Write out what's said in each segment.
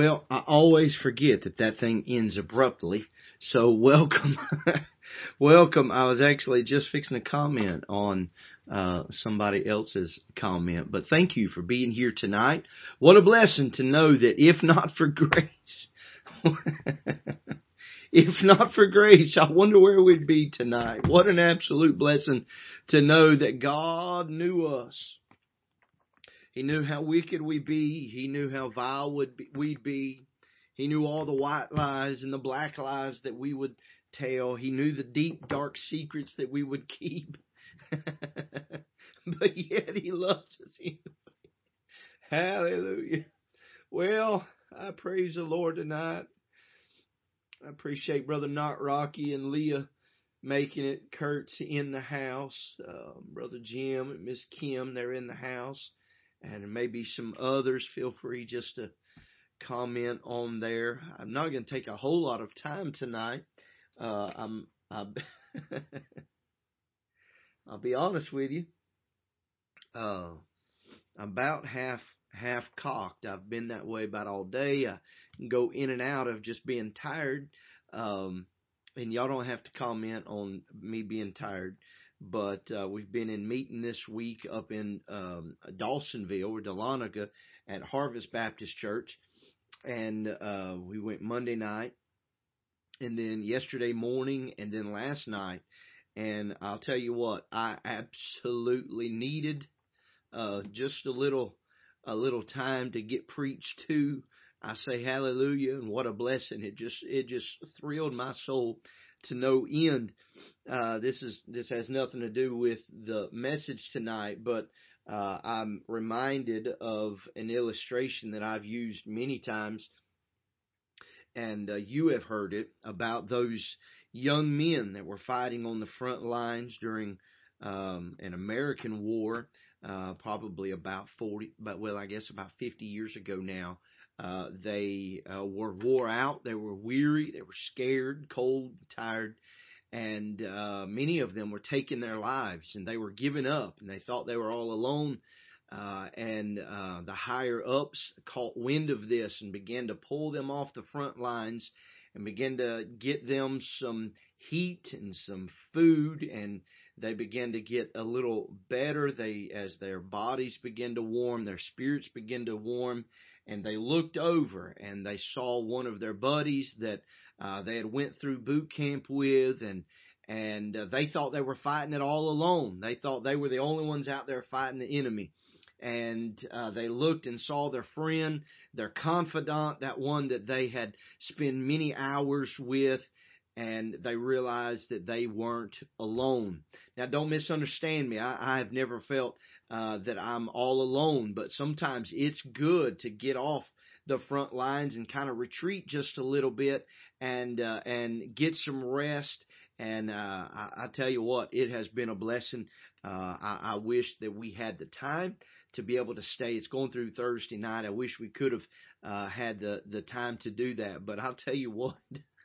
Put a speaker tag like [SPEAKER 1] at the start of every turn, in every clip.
[SPEAKER 1] Well, I always forget that that thing ends abruptly. So welcome, welcome. I was actually just fixing a comment on uh, somebody else's comment, but thank you for being here tonight. What a blessing to know that if not for grace, if not for grace, I wonder where we'd be tonight. What an absolute blessing to know that God knew us he knew how wicked we'd be. He knew how vile we'd be. He knew all the white lies and the black lies that we would tell. He knew the deep, dark secrets that we would keep. but yet he loves us anyway. Hallelujah. Well, I praise the Lord tonight. I appreciate Brother Not Rocky and Leah making it. Kurt's in the house. Uh, Brother Jim and Miss Kim, they're in the house and maybe some others, feel free just to comment on there. I'm not going to take a whole lot of time tonight. Uh, I'm, I, I'll be honest with you. Uh, about half half cocked. I've been that way about all day. I go in and out of just being tired. Um, and y'all don't have to comment on me being tired but uh, we've been in meeting this week up in um, Dawsonville or Dahlonega at Harvest Baptist Church, and uh, we went Monday night, and then yesterday morning, and then last night. And I'll tell you what, I absolutely needed uh, just a little a little time to get preached to. I say hallelujah and what a blessing. It just it just thrilled my soul to no end. Uh, this is this has nothing to do with the message tonight, but uh, I'm reminded of an illustration that I've used many times, and uh, you have heard it about those young men that were fighting on the front lines during um, an American war, uh, probably about 40, but well, I guess about 50 years ago now. Uh, they uh, were wore out. They were weary. They were scared, cold, tired, and uh, many of them were taking their lives and they were giving up and they thought they were all alone. Uh, and uh, the higher ups caught wind of this and began to pull them off the front lines and began to get them some heat and some food and they began to get a little better they as their bodies begin to warm their spirits begin to warm and they looked over and they saw one of their buddies that uh, they had went through boot camp with, and and uh, they thought they were fighting it all alone. They thought they were the only ones out there fighting the enemy. And uh, they looked and saw their friend, their confidant, that one that they had spent many hours with, and they realized that they weren't alone. Now, don't misunderstand me. I, I have never felt uh, that I'm all alone, but sometimes it's good to get off the front lines and kind of retreat just a little bit and uh, and get some rest. And uh, I, I tell you what, it has been a blessing. Uh, I, I wish that we had the time to be able to stay. It's going through Thursday night. I wish we could have uh, had the the time to do that. But I'll tell you what.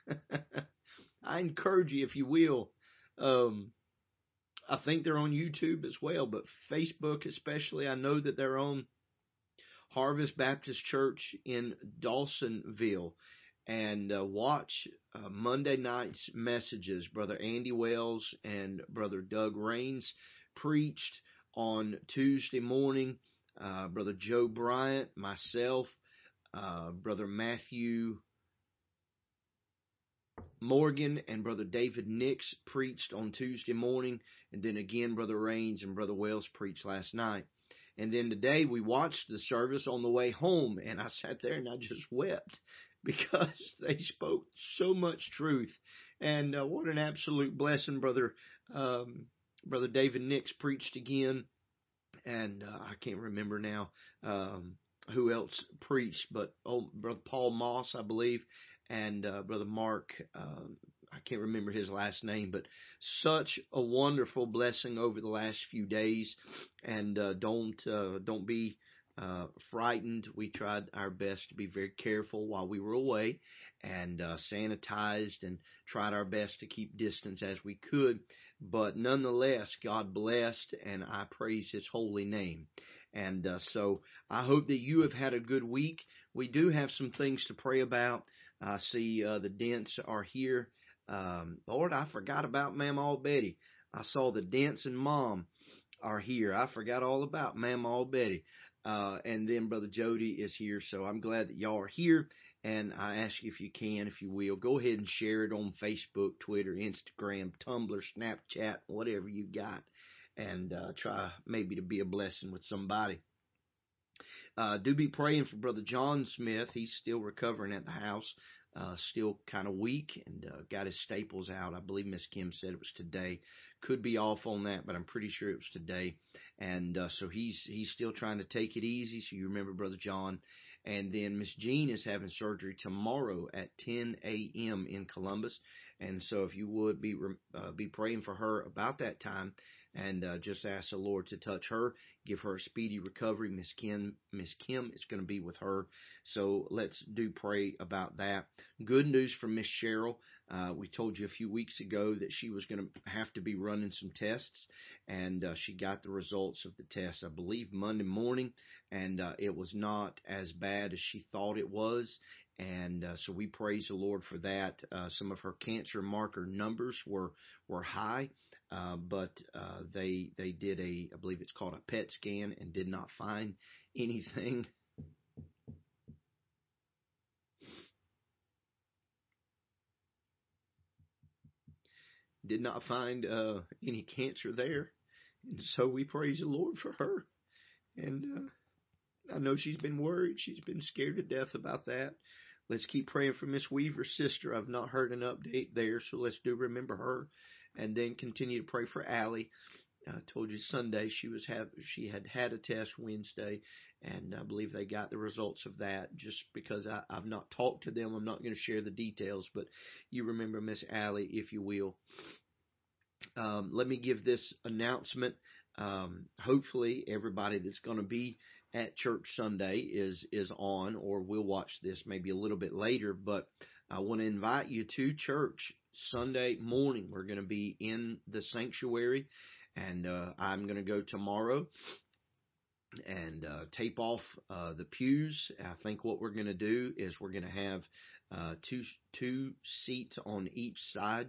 [SPEAKER 1] I encourage you, if you will. Um, I think they're on YouTube as well, but Facebook especially. I know that they're on Harvest Baptist Church in Dawsonville. And uh, watch uh, Monday night's messages. Brother Andy Wells and Brother Doug Rains preached on Tuesday morning. Uh, Brother Joe Bryant, myself, uh, Brother Matthew Morgan and Brother David Nix preached on Tuesday morning, and then again Brother Rains and Brother Wells preached last night. And then today we watched the service on the way home, and I sat there and I just wept because they spoke so much truth. And uh, what an absolute blessing, Brother um, Brother David Nix preached again, and uh, I can't remember now um, who else preached, but oh, Brother Paul Moss, I believe, and uh, Brother Mark. Uh, I can't remember his last name, but such a wonderful blessing over the last few days. And uh, don't uh, don't be uh, frightened. We tried our best to be very careful while we were away, and sanitized and tried our best to keep distance as we could. But nonetheless, God blessed, and I praise His holy name. And uh, so I hope that you have had a good week. We do have some things to pray about. I see uh, the Dents are here. Um, Lord, I forgot about Mama Betty. I saw the Dents and Mom are here. I forgot all about Mama Betty. Uh, and then Brother Jody is here, so I'm glad that y'all are here. And I ask you if you can, if you will, go ahead and share it on Facebook, Twitter, Instagram, Tumblr, Snapchat, whatever you got, and uh, try maybe to be a blessing with somebody. Uh, do be praying for Brother John Smith. He's still recovering at the house, uh, still kind of weak and uh, got his staples out. I believe Miss Kim said it was today. Could be off on that, but I'm pretty sure it was today. And uh, so he's he's still trying to take it easy. So you remember Brother John. And then Miss Jean is having surgery tomorrow at 10 a.m. in Columbus. And so if you would be uh, be praying for her about that time and uh, just ask the Lord to touch her, give her a speedy recovery. Miss Kim, Miss Kim is going to be with her, so let's do pray about that. Good news from Miss Cheryl. Uh, we told you a few weeks ago that she was going to have to be running some tests, and uh, she got the results of the test, I believe, Monday morning, and uh, it was not as bad as she thought it was. And uh, so we praise the Lord for that. Uh, some of her cancer marker numbers were were high, uh, but uh, they they did a I believe it's called a PET scan and did not find anything. Did not find uh, any cancer there, and so we praise the Lord for her. And uh, I know she's been worried; she's been scared to death about that. Let's keep praying for Miss Weaver's sister. I've not heard an update there, so let's do remember her and then continue to pray for Allie. I told you Sunday she was have she had had a test Wednesday, and I believe they got the results of that. Just because I, I've not talked to them, I'm not going to share the details. But you remember Miss Allie, if you will. Um, let me give this announcement. Um, hopefully, everybody that's going to be at church Sunday is is on, or we'll watch this maybe a little bit later. But I want to invite you to church Sunday morning. We're going to be in the sanctuary, and uh, I'm going to go tomorrow and uh, tape off uh, the pews. I think what we're going to do is we're going to have uh, two two seats on each side,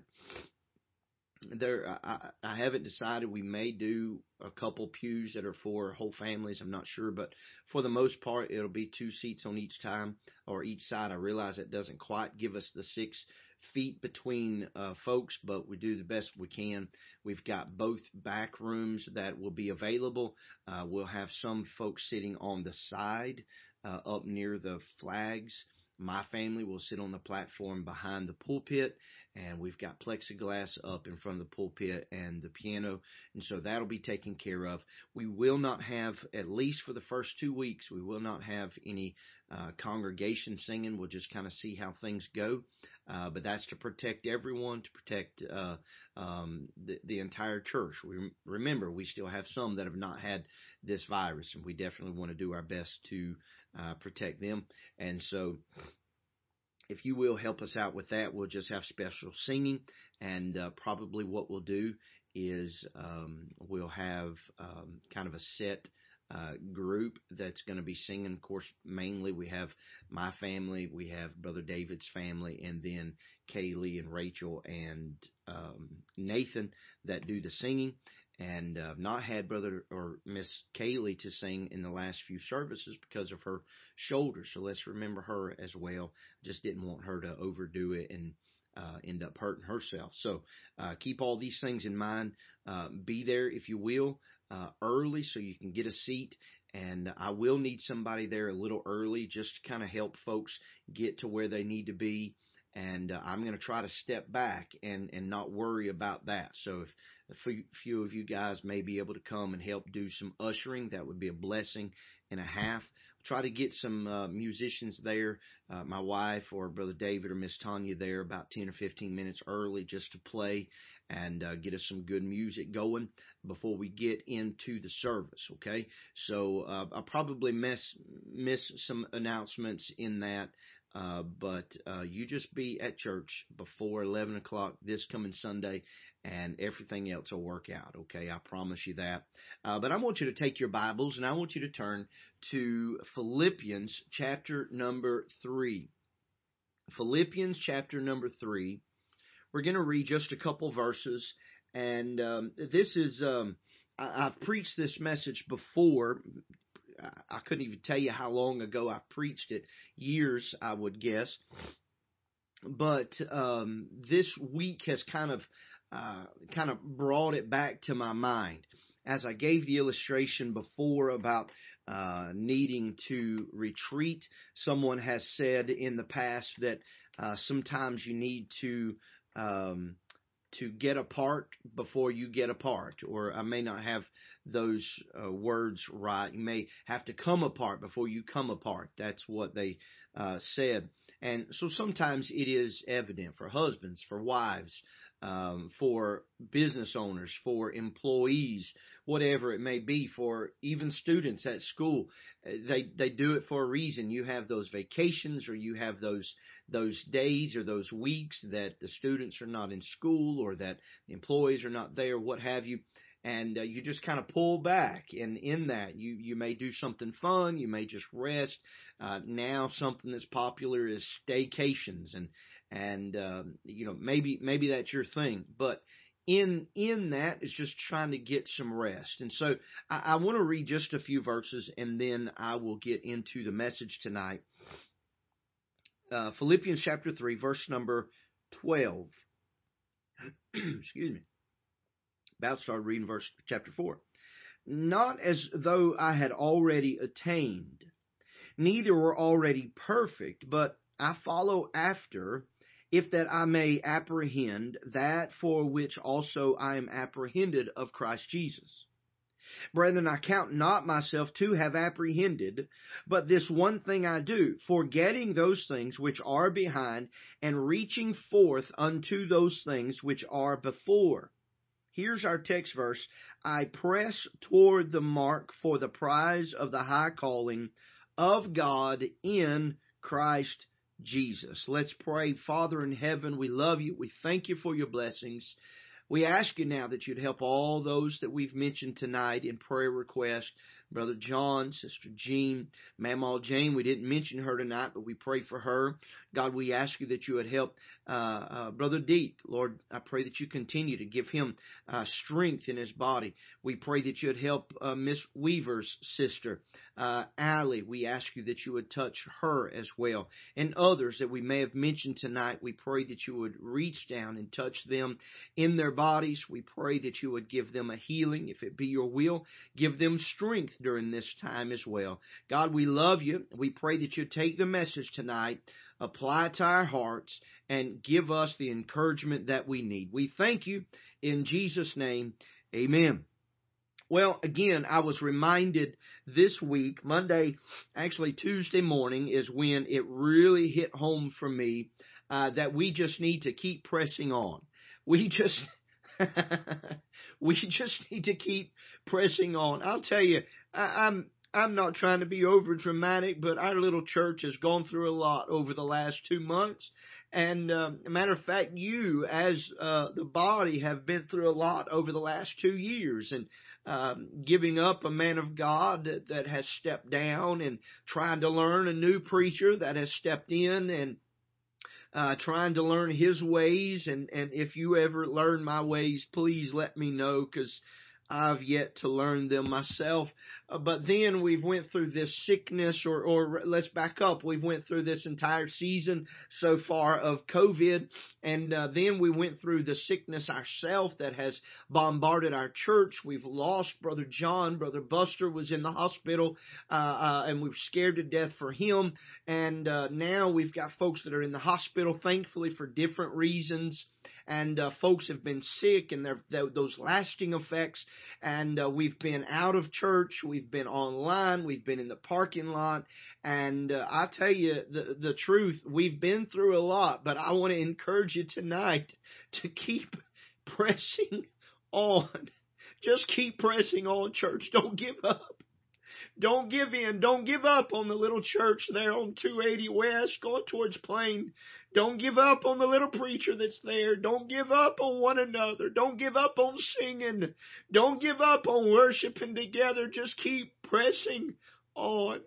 [SPEAKER 1] there I, I haven't decided. We may do a couple pews that are for whole families i'm not sure but for the most part it'll be two seats on each time or each side. I realize it doesn't quite give us the six feet between uh, folks but we do the best we can. We've got both back rooms that will be available. Uh, we'll have some folks sitting on the side uh, up near the flags. My family will sit on the platform behind the pulpit, and we've got plexiglass up in front of the pulpit and the piano, and so that'll be taken care of. We will not have, at least for the first two weeks, we will not have any uh, congregation singing. We'll just kind of see how things go. Uh, but that's to protect everyone, to protect uh, um, the, the entire church. We remember we still have some that have not had this virus, and we definitely want to do our best to uh, protect them. And so, if you will help us out with that, we'll just have special singing, and uh, probably what we'll do is um, we'll have um, kind of a set uh, group that's going to be singing. Of course, mainly we have my family, we have Brother David's family, and then Kaylee and Rachel and um, Nathan that do the singing. And uh, not had Brother or Miss Kaylee to sing in the last few services because of her shoulder. So let's remember her as well. Just didn't want her to overdo it and uh, end up hurting herself. So uh, keep all these things in mind. Uh, be there if you will uh, early so you can get a seat. And I will need somebody there a little early just to kind of help folks get to where they need to be. And uh, I'm going to try to step back and, and not worry about that. So if a few of you guys may be able to come and help do some ushering, that would be a blessing and a half try to get some uh, musicians there, uh, my wife or Brother David or Miss Tanya there about 10 or 15 minutes early just to play and uh, get us some good music going before we get into the service. Okay, so uh, I'll probably miss miss some announcements in that. Uh, but uh, you just be at church before 11 o'clock this coming Sunday, and everything else will work out. Okay, I promise you that. Uh, but I want you to take your Bibles and I want you to turn to Philippians chapter number 3. Philippians chapter number 3. We're going to read just a couple verses, and um, this is um, I, have preached this message before. I couldn't even tell you how long ago I preached it. Years, I would guess. But um, this week has kind of uh, kind of brought it back to my mind as I gave the illustration before about uh, needing to retreat. Someone has said in the past that uh, sometimes you need to um, to get apart before you get apart, or I may not have those uh, words right. You may have to come apart before you come apart. That's what they uh, said. And so sometimes it is evident for husbands, for wives, um, for business owners, for employees, whatever it may be, for even students at school. Uh, they they do it for a reason. You have those vacations, or you have those those days or those weeks that the students are not in school, or that the employees are not there, what have you. And uh, you just kind of pull back, and in that you you may do something fun, you may just rest. Uh, now something that's popular is staycations, and and um, you know maybe maybe that's your thing, but in in that is just trying to get some rest. And so I, I want to read just a few verses, and then I will get into the message tonight. Uh, Philippians chapter three, verse number twelve. Excuse me. About start reading verse chapter four. Not as though I had already attained, neither were already perfect, but I follow after if that I may apprehend that for which also I am apprehended of Christ Jesus. Brethren, I count not myself to have apprehended, but this one thing I do, forgetting those things which are behind, and reaching forth unto those things which are before. Here's our text verse. I press toward the mark for the prize of the high calling of God in Christ Jesus. Let's pray. Father in heaven, we love you. We thank you for your blessings. We ask you now that you'd help all those that we've mentioned tonight in prayer request, Brother John, Sister Jean, Mamaw Jane. We didn't mention her tonight, but we pray for her. God, we ask you that you would help uh, uh, Brother Deek. Lord, I pray that you continue to give him uh, strength in his body. We pray that you would help uh, Miss Weaver's sister, uh, Allie. We ask you that you would touch her as well. And others that we may have mentioned tonight, we pray that you would reach down and touch them in their bodies. We pray that you would give them a healing, if it be your will. Give them strength during this time as well. God, we love you. We pray that you take the message tonight, apply it to our hearts, and give us the encouragement that we need. We thank you in Jesus' name. Amen. Well, again, I was reminded this week, Monday, actually Tuesday morning, is when it really hit home for me uh, that we just need to keep pressing on. We just we just need to keep pressing on. I'll tell you, I, I'm I'm not trying to be over dramatic, but our little church has gone through a lot over the last two months. And um, matter of fact, you as uh, the body have been through a lot over the last two years, and um, giving up a man of God that, that has stepped down, and trying to learn a new preacher that has stepped in, and uh, trying to learn his ways. And, and if you ever learn my ways, please let me know because I've yet to learn them myself. Uh, but then we've went through this sickness or, or let's back up. We've went through this entire season so far of COVID. And uh, then we went through the sickness ourselves that has bombarded our church. We've lost Brother John. Brother Buster was in the hospital, uh, uh, and we were scared to death for him. And uh, now we've got folks that are in the hospital, thankfully for different reasons and uh, folks have been sick and those lasting effects. And uh, we've been out of church, we've been online, we've been in the parking lot, and uh, I tell you the the truth, we've been through a lot. But I want to encourage you tonight to keep pressing on. Just keep pressing on, church. Don't give up. Don't give in. Don't give up on the little church there on 280 West going towards Plain. Don't give up on the little preacher that's there. Don't give up on one another. Don't give up on singing. Don't give up on worshiping together. Just keep pressing on.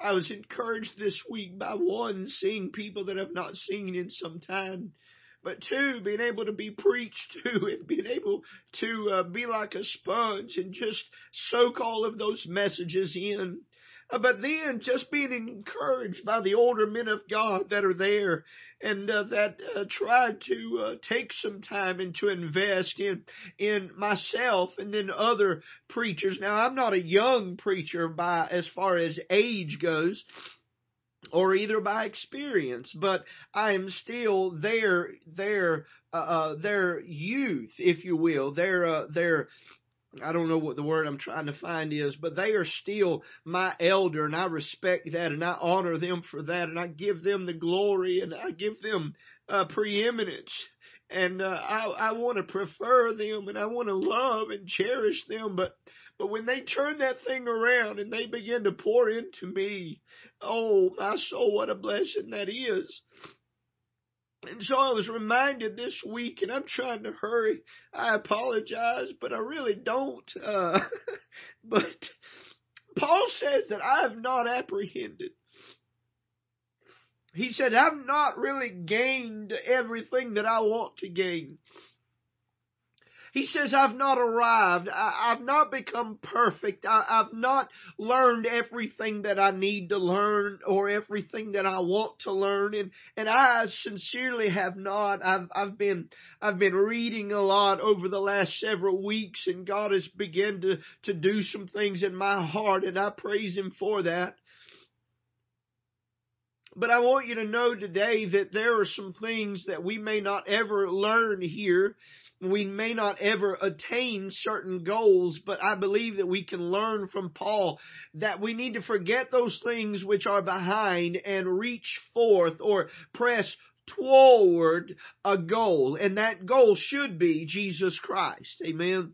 [SPEAKER 1] I was encouraged this week by one, seeing people that I've not seen in some time but two, being able to be preached to and being able to uh, be like a sponge and just soak all of those messages in. Uh, but then just being encouraged by the older men of God that are there and uh, that uh, tried to uh, take some time and to invest in in myself and then other preachers. Now I'm not a young preacher by as far as age goes, or either by experience, but I am still their their uh, uh, their youth, if you will, their uh, their I don't know what the word I'm trying to find is, but they are still my elder, and I respect that, and I honor them for that, and I give them the glory, and I give them uh, preeminence, and uh, I I want to prefer them, and I want to love and cherish them, but but when they turn that thing around and they begin to pour into me, oh, my soul, what a blessing that is. And so I was reminded this week, and I'm trying to hurry. I apologize, but I really don't. Uh, but Paul says that I have not apprehended. He said, I've not really gained everything that I want to gain. He says, I've not arrived. I, have not become perfect. I, I've not learned everything that I need to learn or everything that I want to learn. And, and I sincerely have not. I've, I've been, I've been reading a lot over the last several weeks and God has begun to, to do some things in my heart and I praise Him for that. But I want you to know today that there are some things that we may not ever learn here we may not ever attain certain goals, but I believe that we can learn from Paul that we need to forget those things which are behind and reach forth or press toward a goal. And that goal should be Jesus Christ. Amen.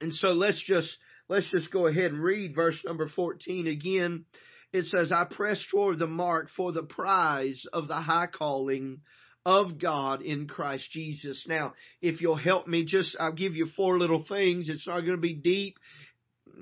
[SPEAKER 1] And so let's just, let's just go ahead and read verse number 14 again. It says, I press toward the mark for the prize of the high calling of God in Christ Jesus. Now, if you'll help me, just, I'll give you four little things. It's not going to be deep.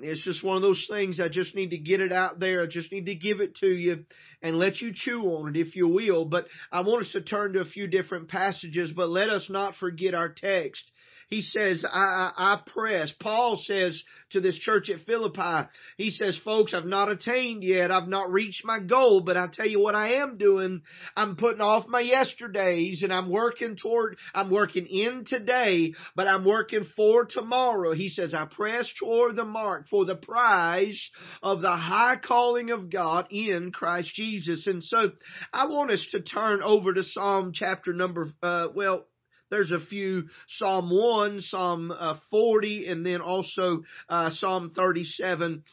[SPEAKER 1] It's just one of those things. I just need to get it out there. I just need to give it to you and let you chew on it if you will. But I want us to turn to a few different passages, but let us not forget our text. He says, I, I, press. Paul says to this church at Philippi, he says, folks, I've not attained yet. I've not reached my goal, but I tell you what I am doing. I'm putting off my yesterdays and I'm working toward, I'm working in today, but I'm working for tomorrow. He says, I press toward the mark for the prize of the high calling of God in Christ Jesus. And so I want us to turn over to Psalm chapter number, uh, well, there's a few Psalm 1, Psalm uh, 40, and then also uh, Psalm 37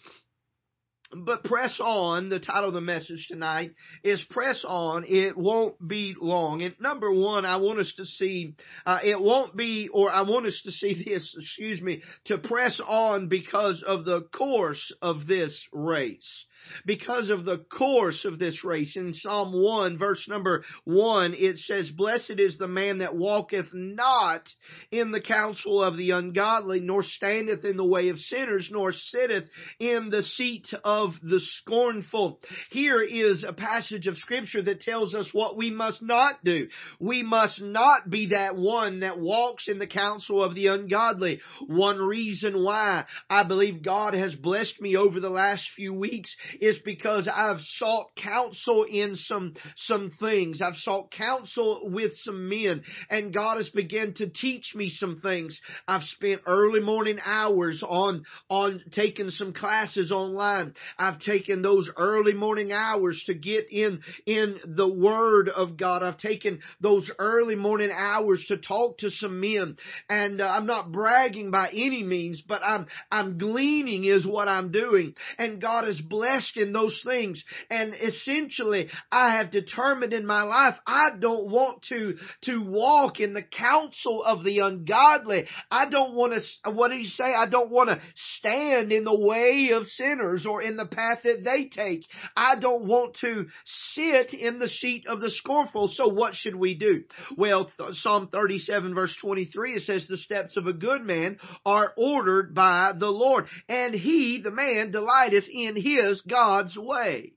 [SPEAKER 1] but press on, the title of the message tonight is press on. It won't be long. And number one, I want us to see, uh, it won't be, or I want us to see this, excuse me, to press on because of the course of this race because of the course of this race. In Psalm 1, verse number 1, it says, Blessed is the man that walketh not in the counsel of the ungodly, nor standeth in the way of sinners, nor sitteth in the seat of the scornful. Here is a passage of scripture that tells us what we must not do. We must not be that one that walks in the counsel of the ungodly. One reason why I believe God has blessed me over the last few weeks is because I've sought counsel in some, some things. I've sought counsel with some men and God has begun to teach me some things. I've spent early morning hours on, on taking some classes online. I've taken those early morning hours to get in, in the Word of God. I've taken those early morning hours to talk to some men and uh, I'm not bragging by any means, but I'm, I'm gleaning is what I'm doing and God has blessed in those things. And essentially, I have determined in my life, I don't want to, to walk in the counsel of the ungodly. I don't want to, what do you say? I don't want to stand in the way of sinners or in the path that they take. I don't want to sit in the seat of the scornful. So what should we do? Well, Psalm 37 verse 23, it says, the steps of a good man are ordered by the Lord, and he, the man, delighteth in his God's way.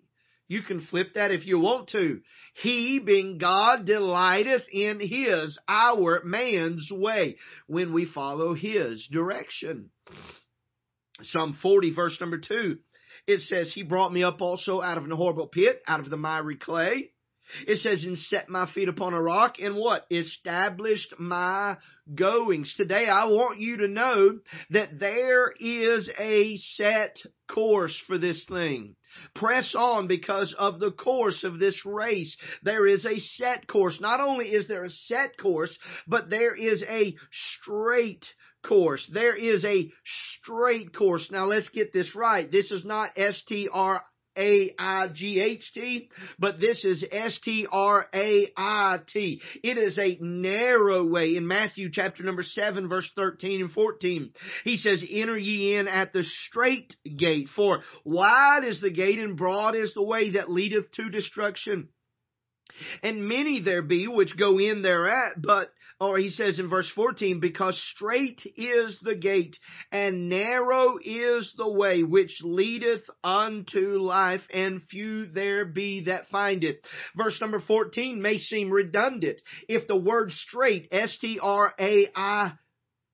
[SPEAKER 1] You can flip that if you want to. He, being God, delighteth in His, our man's way, when we follow His direction. Psalm 40 verse number 2, it says, He brought me up also out of an horrible pit, out of the miry clay. It says, and set my feet upon a rock and what? Established my goings. Today I want you to know that there is a set course for this thing. Press on because of the course of this race. There is a set course. Not only is there a set course, but there is a straight course. There is a straight course. Now let's get this right. This is not S-T-R a-I-G-H-T, but this is S-T-R-A-I-T. It is a narrow way in Matthew chapter number 7 verse 13 and 14. He says, enter ye in at the straight gate, for wide is the gate and broad is the way that leadeth to destruction. And many there be which go in thereat, but or he says in verse 14, because straight is the gate and narrow is the way which leadeth unto life and few there be that find it. Verse number 14 may seem redundant. If the word straight, S-T-R-A-I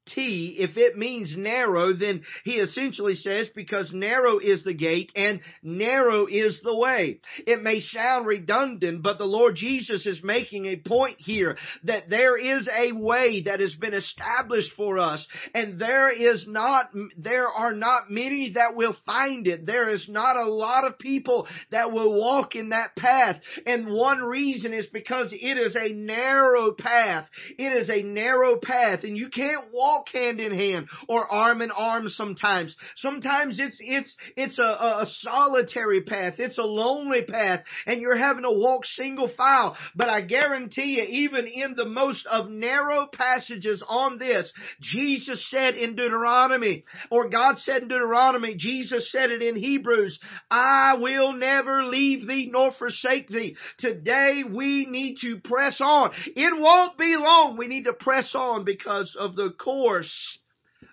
[SPEAKER 1] T, if it means narrow, then he essentially says because narrow is the gate and narrow is the way. It may sound redundant, but the Lord Jesus is making a point here that there is a way that has been established for us and there is not, there are not many that will find it. There is not a lot of people that will walk in that path. And one reason is because it is a narrow path. It is a narrow path and you can't walk walk hand in hand or arm in arm sometimes. Sometimes it's, it's, it's a, a solitary path. It's a lonely path and you're having to walk single file. But I guarantee you, even in the most of narrow passages on this, Jesus said in Deuteronomy, or God said in Deuteronomy, Jesus said it in Hebrews, I will never leave thee nor forsake thee. Today we need to press on. It won't be long. We need to press on because of the course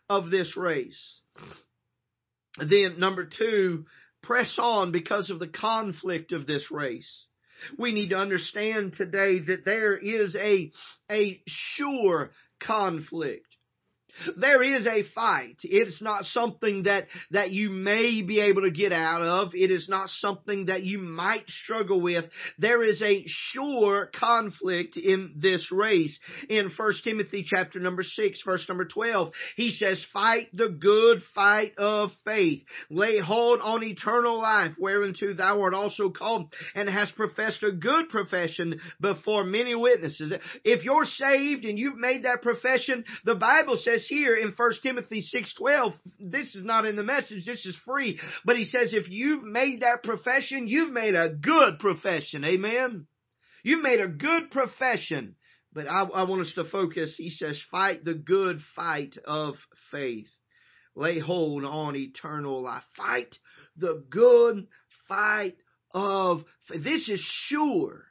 [SPEAKER 1] of this race. Then number two, press on because of the conflict of this race. We need to understand today that there is a, a sure conflict. There is a fight. It's not something that, that you may be able to get out of. It is not something that you might struggle with. There is a sure conflict in this race. In 1 Timothy chapter number 6 verse number 12, he says, fight the good fight of faith. Lay hold on eternal life, whereunto thou art also called and hast professed a good profession before many witnesses. If you're saved and you've made that profession, the Bible says here in 1 Timothy 6:12, this is not in the message, this is free, but he says if you've made that profession, you've made a good profession. Amen. You've made a good profession. But I, I want us to focus. He says, fight the good fight of faith. Lay hold on eternal life. Fight the good fight of faith. This is sure.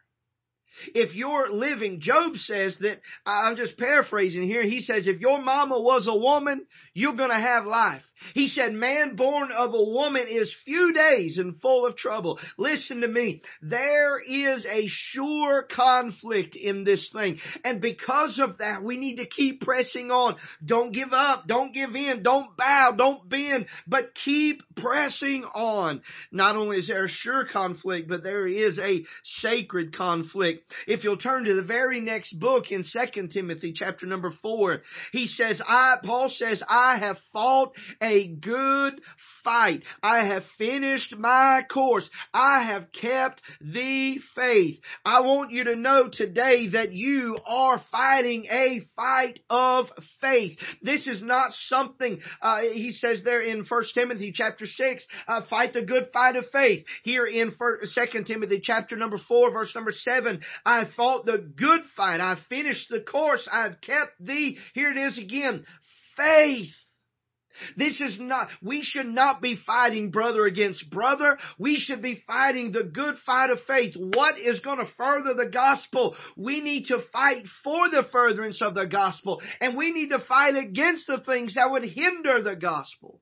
[SPEAKER 1] If you're living, Job says that, I'm just paraphrasing here, he says, if your mama was a woman, you're gonna have life. He said, man born of a woman is few days and full of trouble. Listen to me. There is a sure conflict in this thing. And because of that, we need to keep pressing on. Don't give up. Don't give in. Don't bow. Don't bend, but keep pressing on. Not only is there a sure conflict, but there is a sacred conflict. If you'll turn to the very next book in 2 Timothy chapter number 4, he says, I, Paul says, I have fought a good fight. I have finished my course. I have kept the faith. I want you to know today that you are fighting a fight of faith. This is not something, uh, he says there in 1 Timothy chapter 6, uh, fight the good fight of faith. Here in 2 Timothy chapter number 4 verse number 7, I fought the good fight. I finished the course. I've kept the, here it is again, faith. This is not, we should not be fighting brother against brother. We should be fighting the good fight of faith. What is going to further the gospel? We need to fight for the furtherance of the gospel and we need to fight against the things that would hinder the gospel.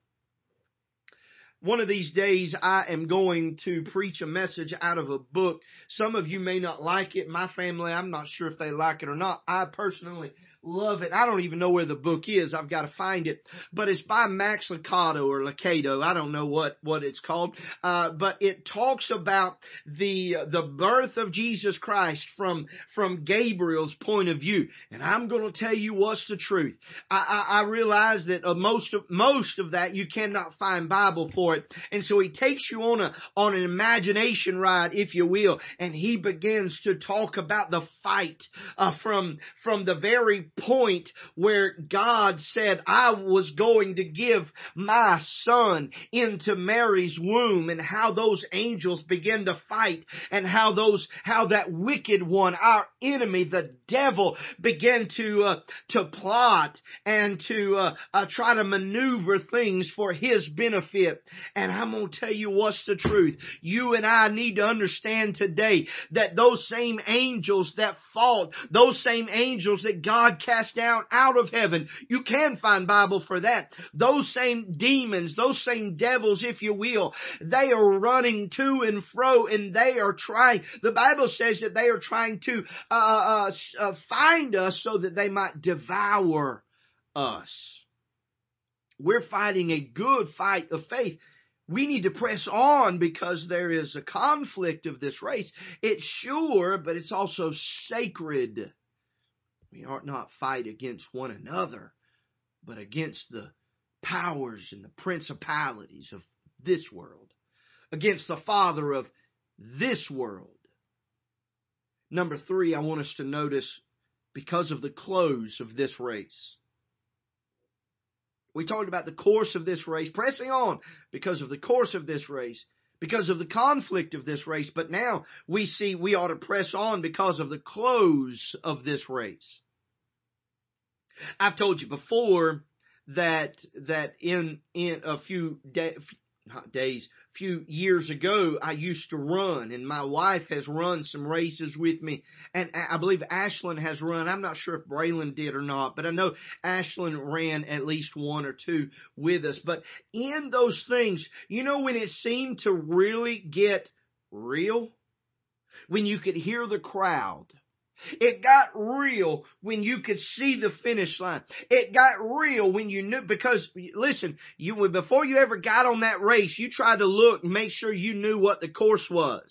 [SPEAKER 1] One of these days I am going to preach a message out of a book. Some of you may not like it. My family, I'm not sure if they like it or not. I personally love it. I don't even know where the book is. I've got to find it. But it's by Max Licato or Licato. I don't know what, what it's called. Uh, but it talks about the, the birth of Jesus Christ from, from Gabriel's point of view. And I'm going to tell you what's the truth. I, I, I realize that uh, most of, most of that you cannot find Bible for it. And so he takes you on a, on an imagination ride, if you will, and he begins to talk about the fight, uh, from, from the very point where God said, I was going to give my son into Mary's womb and how those angels began to fight and how those, how that wicked one, our enemy, the devil, began to, uh, to plot and to, uh, uh, try to maneuver things for his benefit. And I'm going to tell you what's the truth. You and I need to understand today that those same angels that fought, those same angels that God cast down out of heaven. You can find Bible for that. Those same demons, those same devils, if you will, they are running to and fro and they are trying, the Bible says that they are trying to uh, uh, uh, find us so that they might devour us. We're fighting a good fight of faith we need to press on because there is a conflict of this race. It's sure, but it's also sacred. We ought not fight against one another, but against the powers and the principalities of this world, against the father of this world. Number three, I want us to notice because of the close of this race. We talked about the course of this race, pressing on because of the course of this race, because of the conflict of this race. But now we see we ought to press on because of the close of this race. I've told you before that that in in a few day, days, a few years ago, I used to run, and my wife has run some races with me, and I believe Ashlyn has run. I'm not sure if Braylon did or not, but I know Ashlyn ran at least one or two with us. But in those things, you know, when it seemed to really get real, when you could hear the crowd, it got real when you could see the finish line. It got real when you knew, because listen, you, before you ever got on that race, you tried to look and make sure you knew what the course was.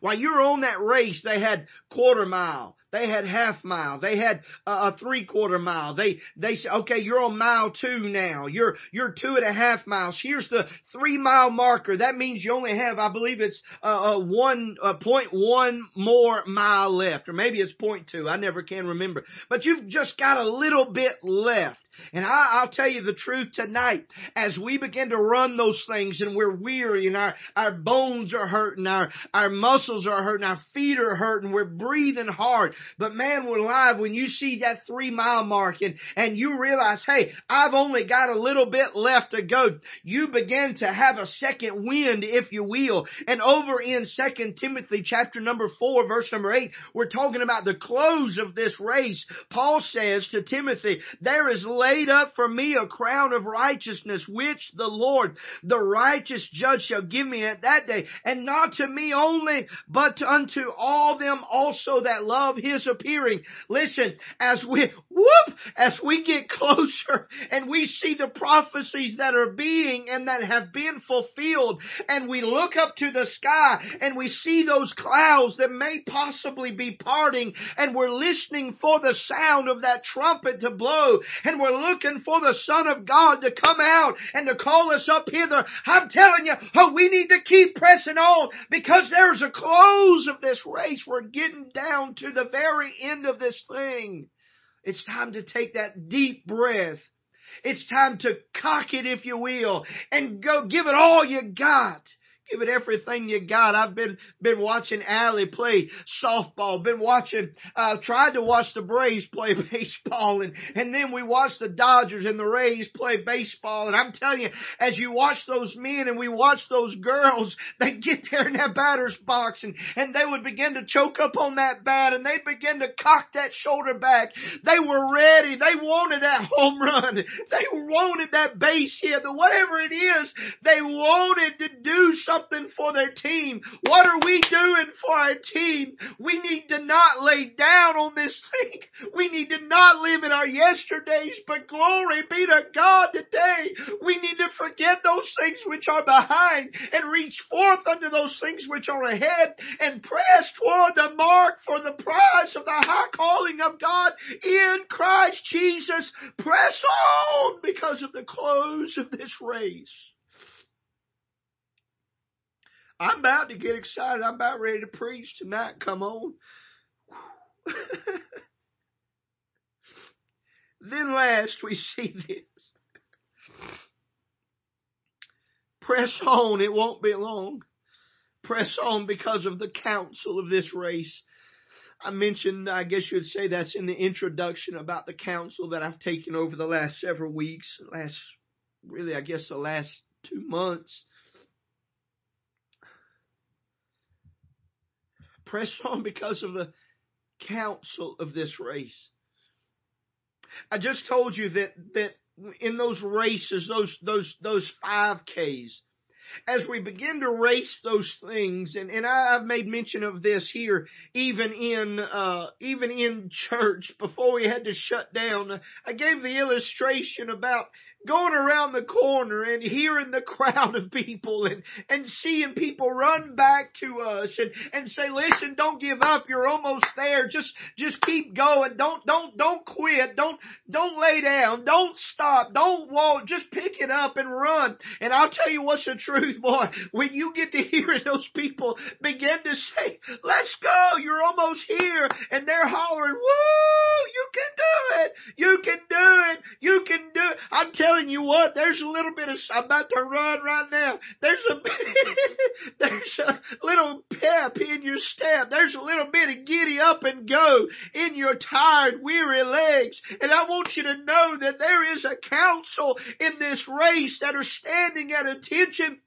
[SPEAKER 1] While you were on that race, they had quarter mile, they had half mile. They had a three quarter mile. They, they said, okay, you're on mile two now. You're, you're two and a half miles. Here's the three mile marker. That means you only have, I believe it's, uh, one, uh, point one more mile left, or maybe it's point two. I never can remember. But you've just got a little bit left. And I, will tell you the truth tonight, as we begin to run those things and we're weary and our, our bones are hurting, our, our muscles are hurting, our feet are hurting, we're breathing hard. But man, we're live when you see that three mile mark and, and you realize, hey, I've only got a little bit left to go. You begin to have a second wind, if you will. And over in Second Timothy chapter number four, verse number eight, we're talking about the close of this race. Paul says to Timothy, there is laid up for me a crown of righteousness, which the Lord, the righteous judge shall give me at that day, and not to me only, but unto all them also that love his appearing. Listen, as we, whoop, as we get closer and we see the prophecies that are being and that have been fulfilled, and we look up to the sky and we see those clouds that may possibly be parting, and we're listening for the sound of that trumpet to blow, and we're looking for the Son of God to come out and to call us up hither. I'm telling you, oh, we need to keep pressing on because there's a close of this race. We're getting down to the very end of this thing. It's time to take that deep breath. It's time to cock it, if you will, and go give it all you got. Give it everything you got. I've been been watching Allie play softball. Been watching, uh, tried to watch the Braves play baseball, and and then we watched the Dodgers and the Rays play baseball. And I'm telling you, as you watch those men and we watch those girls, they get there in that batter's box, and and they would begin to choke up on that bat, and they begin to cock that shoulder back. They were ready. They wanted that home run. They wanted that base hit. Whatever it is, they wanted to do something something for their team. What are we doing for our team? We need to not lay down on this thing. We need to not live in our yesterdays, but glory be to God today. We need to forget those things which are behind and reach forth unto those things which are ahead and press toward the mark for the prize of the high calling of God in Christ Jesus. Press on because of the close of this race. I'm about to get excited. I'm about ready to preach tonight. Come on. then last we see this. Press on, it won't be long. Press on because of the counsel of this race. I mentioned, I guess you'd say that's in the introduction about the counsel that I've taken over the last several weeks, last, really, I guess the last two months. Press on because of the counsel of this race. I just told you that, that in those races, those, those, those 5Ks, as we begin to race those things, and, and I, have made mention of this here, even in, uh, even in church before we had to shut down. I gave the illustration about going around the corner and hearing the crowd of people and, and seeing people run back to us and, and say, listen, don't give up. You're almost there. Just, just keep going. Don't, don't, don't quit. Don't, don't lay down. Don't stop. Don't walk. Just pick it up and run. And I'll tell you what's the truth, boy. When you get to hear those people begin to say, let's go. You're almost here. And they're hollering, woo, you can do it. You can do it. You can do it. I'm telling you what, there's a little bit of, I'm about to run right now. There's a, there's a little pep in your step. There's a little bit of giddy up and go in your tired, weary legs. And I want you to know that there is a council in this race that are standing at attention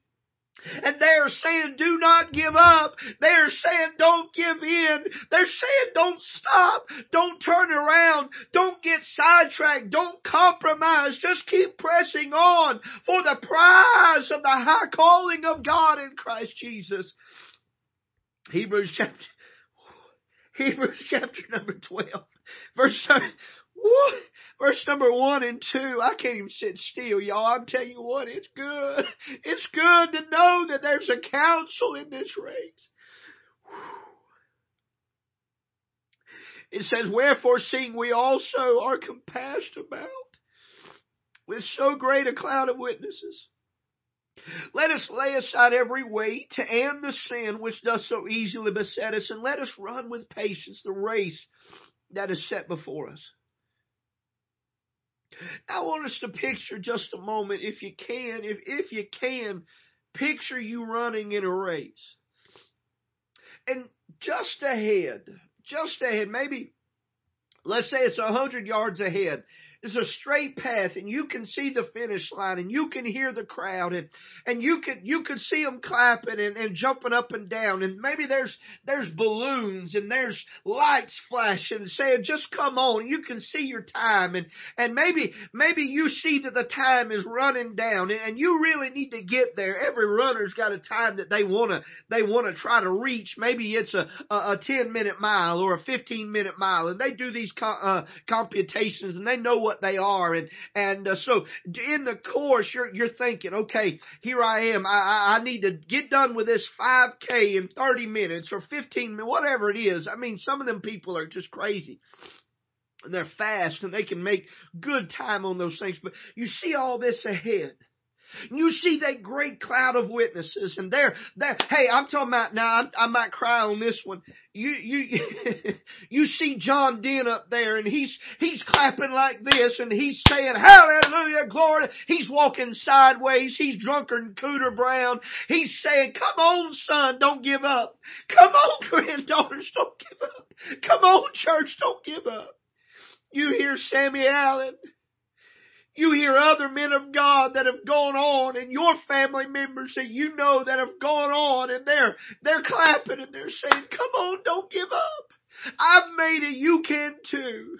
[SPEAKER 1] and they are saying, do not give up. They are saying, don't give in. They're saying, don't stop. Don't turn around. Don't get sidetracked. Don't compromise. Just keep pressing on for the prize of the high calling of God in Christ Jesus. Hebrews chapter, Hebrews chapter number 12, verse Verse number one and two, I can't even sit still, y'all. I'm telling you what, it's good. It's good to know that there's a council in this race. It says, Wherefore seeing we also are compassed about with so great a cloud of witnesses. Let us lay aside every weight and the sin which does so easily beset us, and let us run with patience the race that is set before us. I want us to picture just a moment, if you can, if, if you can, picture you running in a race. And just ahead, just ahead, maybe, let's say it's a hundred yards ahead, is a straight path and you can see the finish line and you can hear the crowd and, and you could, you could see them clapping and, and jumping up and down and maybe there's, there's balloons and there's lights flashing and saying just come on. You can see your time and, and maybe, maybe you see that the time is running down and you really need to get there. Every runner's got a time that they want to, they want to try to reach. Maybe it's a, a, a 10 minute mile or a 15 minute mile and they do these co- uh, computations and they know what they are. And, and uh, so in the course, you're, you're thinking, okay, here I am. I, I, need to get done with this 5K in 30 minutes or 15 minutes, whatever it is. I mean, some of them people are just crazy and they're fast and they can make good time on those things. But you see all this ahead. You see that great cloud of witnesses and they're, they're hey, I'm talking about now, I, I might cry on this one. You, you, you see John Dent up there and he's, he's clapping like this and he's saying, hallelujah, glory. He's walking sideways. He's drunker than Cooter Brown. He's saying, come on, son, don't give up. Come on, granddaughters, don't give up. Come on, church, don't give up. You hear Sammy Allen. You hear other men of God that have gone on and your family members that you know that have gone on and they're, they're clapping and they're saying, come on, don't give up. I've made it. You can too.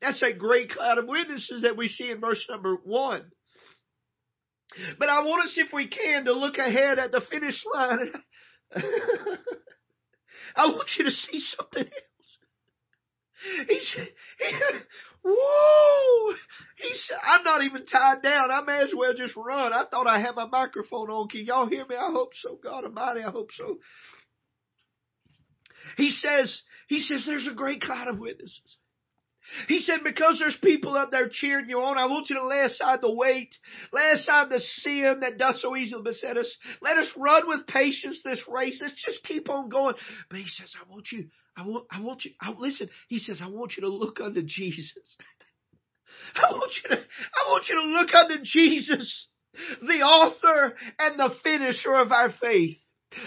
[SPEAKER 1] That's a great cloud of witnesses that we see in verse number one. But I want us, if we can, to look ahead at the finish line. I want you to see something else. He, Woo! He said, I'm not even tied down. I may as well just run. I thought I had my microphone on. Can y'all hear me? I hope so. God Almighty, I hope so. He says, he says, there's a great cloud of witnesses. He said, because there's people up there cheering you on, I want you to lay aside the weight, lay aside the sin that does so easily beset us. Let us run with patience this race. Let's just keep on going. But he says, I want you, I want, I want you, I, listen, he says, I want you to look unto Jesus. I want you to, I want you to look unto Jesus, the author and the finisher of our faith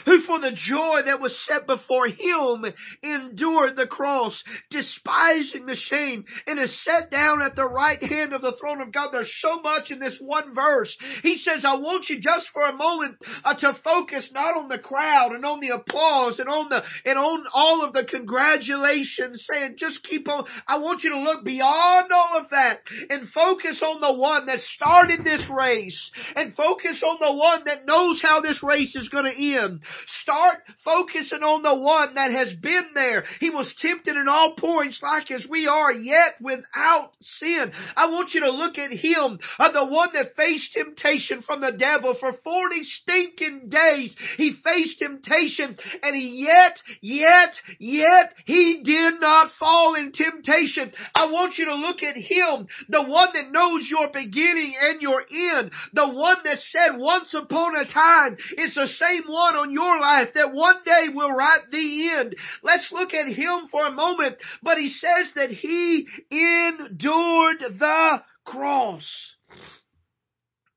[SPEAKER 1] who for the joy that was set before him endured the cross, despising the shame, and is set down at the right hand of the throne of God. There's so much in this one verse. He says, I want you just for a moment uh, to focus not on the crowd and on the applause and on the, and on all of the congratulations saying, just keep on. I want you to look beyond all of that and focus on the one that started this race and focus on the one that knows how this race is going to end Start focusing on the one that has been there. He was tempted in all points like as we are, yet without sin. I want you to look at Him, uh, the one that faced temptation from the devil for 40 stinking days. He faced temptation and he yet, yet, yet, he did not fall in temptation. I want you to look at Him, the one that knows your beginning and your end, the one that said once upon a time, it's the same one on your life that one day will write the end. Let's look at Him for a moment, but He says that He endured the cross.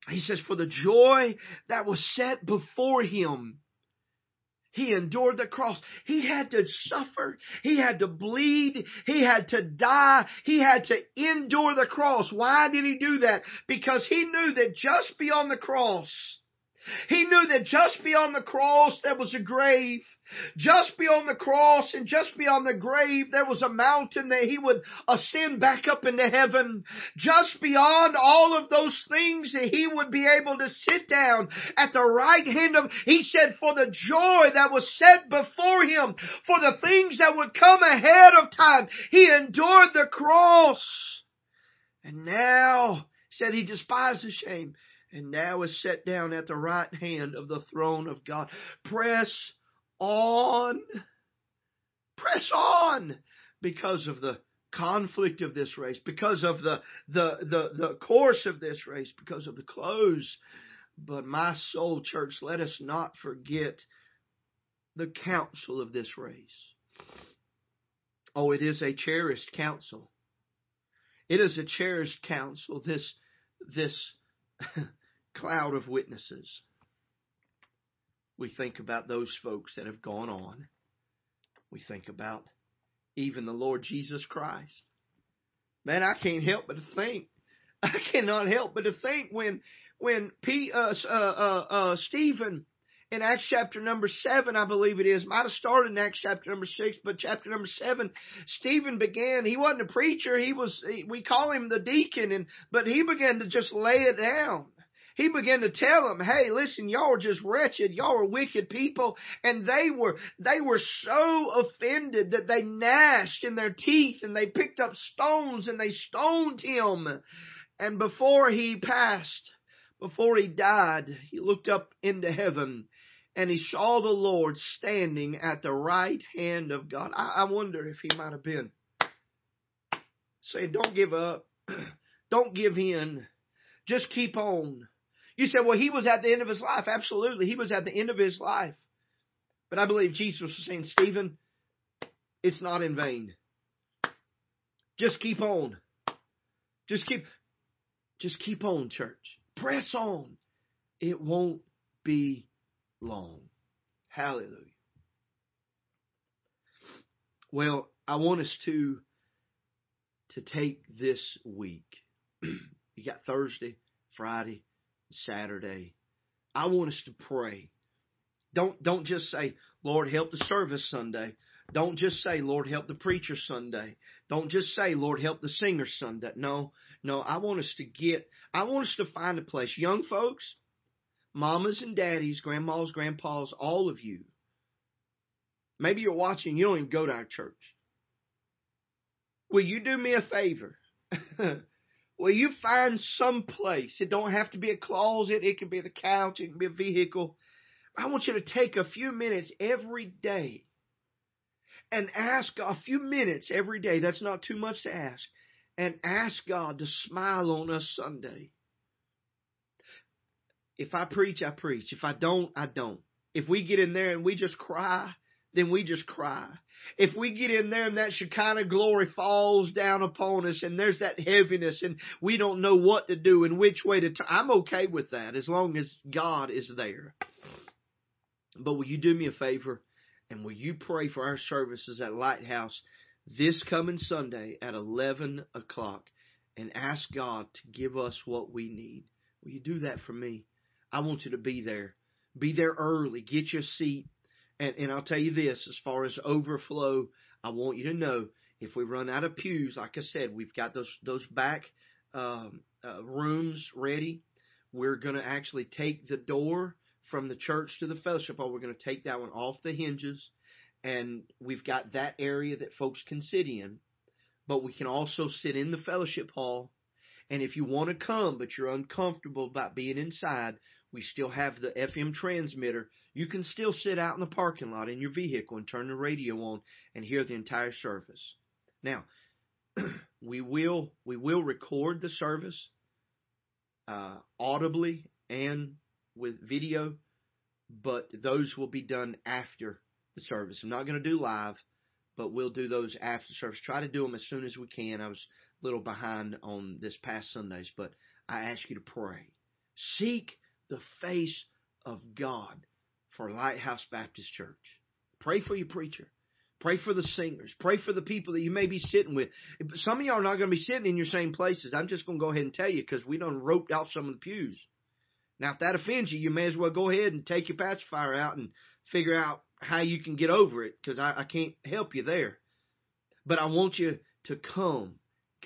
[SPEAKER 1] He says, for the joy that was set before him, he endured the cross. He had to suffer. He had to bleed. He had to die. He had to endure the cross. Why did he do that? Because he knew that just beyond the cross, he knew that just beyond the cross there was a grave. Just beyond the cross and just beyond the grave there was a mountain that he would ascend back up into heaven. Just beyond all of those things that he would be able to sit down at the right hand of, he said, for the joy that was set before him, for the things that would come ahead of time, he endured the cross. And now, said he despised the shame and now is set down at the right hand of the throne of God. Press on. Press on because of the conflict of this race, because of the, the, the, the course of this race, because of the close. But my soul, church, let us not forget the counsel of this race. Oh, it is a cherished counsel. It is a cherished counsel. This, this cloud of witnesses. We think about those folks that have gone on. We think about even the Lord Jesus Christ. Man, I can't help but to think. I cannot help but to think when when P, uh, uh, uh, uh, Stephen in Acts chapter number seven, I believe it is, might have started in Acts chapter number six, but chapter number seven, Stephen began. He wasn't a preacher; he was. We call him the deacon, and but he began to just lay it down he began to tell them, hey, listen, y'all are just wretched. Y'all are wicked people. And they were, they were so offended that they gnashed in their teeth and they picked up stones and they stoned him. And before he passed, before he died, he looked up into heaven and he saw the Lord standing at the right hand of God. I, I wonder if he might have been saying, don't give up. Don't give in. Just keep on. You said, well, he was at the end of his life. Absolutely. He was at the end of his life. But I believe Jesus was saying, Stephen, it's not in vain. Just keep on. Just keep, just keep on, church. Press on. It won't be long. Hallelujah. Well, I want us to to take this week. you got Thursday, Friday, Saturday. I want us to pray. Don't don't just say, Lord, help the service Sunday. Don't just say, Lord, help the preacher Sunday. Don't just say, Lord, help the singer Sunday. No, no, I want us to get, I want us to find a place. Young folks, mamas and daddies, grandmas, grandpas, all of you. Maybe you're watching, you don't even go to our church. Will you do me a favor? Will you find some place? It don't have to be a closet. It can be the couch. It can be a vehicle. I want you to take a few minutes every day and ask a few minutes every day. That's not too much to ask. And ask God to smile on us Sunday. If I preach, I preach. If I don't, I don't. If we get in there and we just cry, then we just cry if we get in there and that Shekinah glory falls down upon us and there's that heaviness and we don't know what to do and which way to turn, I'm okay with that as long as God is there. But will you do me a favor and will you pray for our services at Lighthouse this coming Sunday at 11 o'clock and ask God to give us what we need? Will you do that for me? I want you to be there. Be there early. Get your seat and, and I'll tell you this, as far as overflow, I want you to know if we run out of pews, like I said, we've got those those back um, uh, rooms ready. We're going to actually take the door from the church to the fellowship hall, we're going to take that one off the hinges, and we've got that area that folks can sit in. But we can also sit in the fellowship hall. And if you want to come, but you're uncomfortable about being inside, we still have the FM transmitter. You can still sit out in the parking lot in your vehicle and turn the radio on and hear the entire service. Now, we will we will record the service uh, audibly and with video, but those will be done after the service. I'm not going to do live, but we'll do those after the service. Try to do them as soon as we can. I was a little behind on this past Sundays, but I ask you to pray. Seek the face of God for Lighthouse Baptist Church. Pray for your preacher. Pray for the singers. Pray for the people that you may be sitting with. Some of y'all are not going to be sitting in your same places. I'm just going to go ahead and tell you because we done roped off some of the pews. Now, if that offends you, you may as well go ahead and take your pacifier out and figure out how you can get over it because I, I can't help you there. But I want you to come.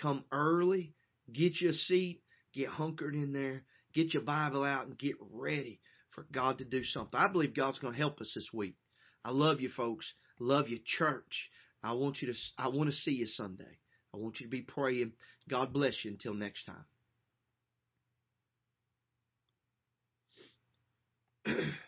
[SPEAKER 1] Come early. Get you a seat. Get hunkered in there. Get your Bible out and get ready for God to do something. I believe God's going to help us this week. I love you, folks. Love you, church. I want you to. I want to see you Sunday. I want you to be praying. God bless you. Until next time.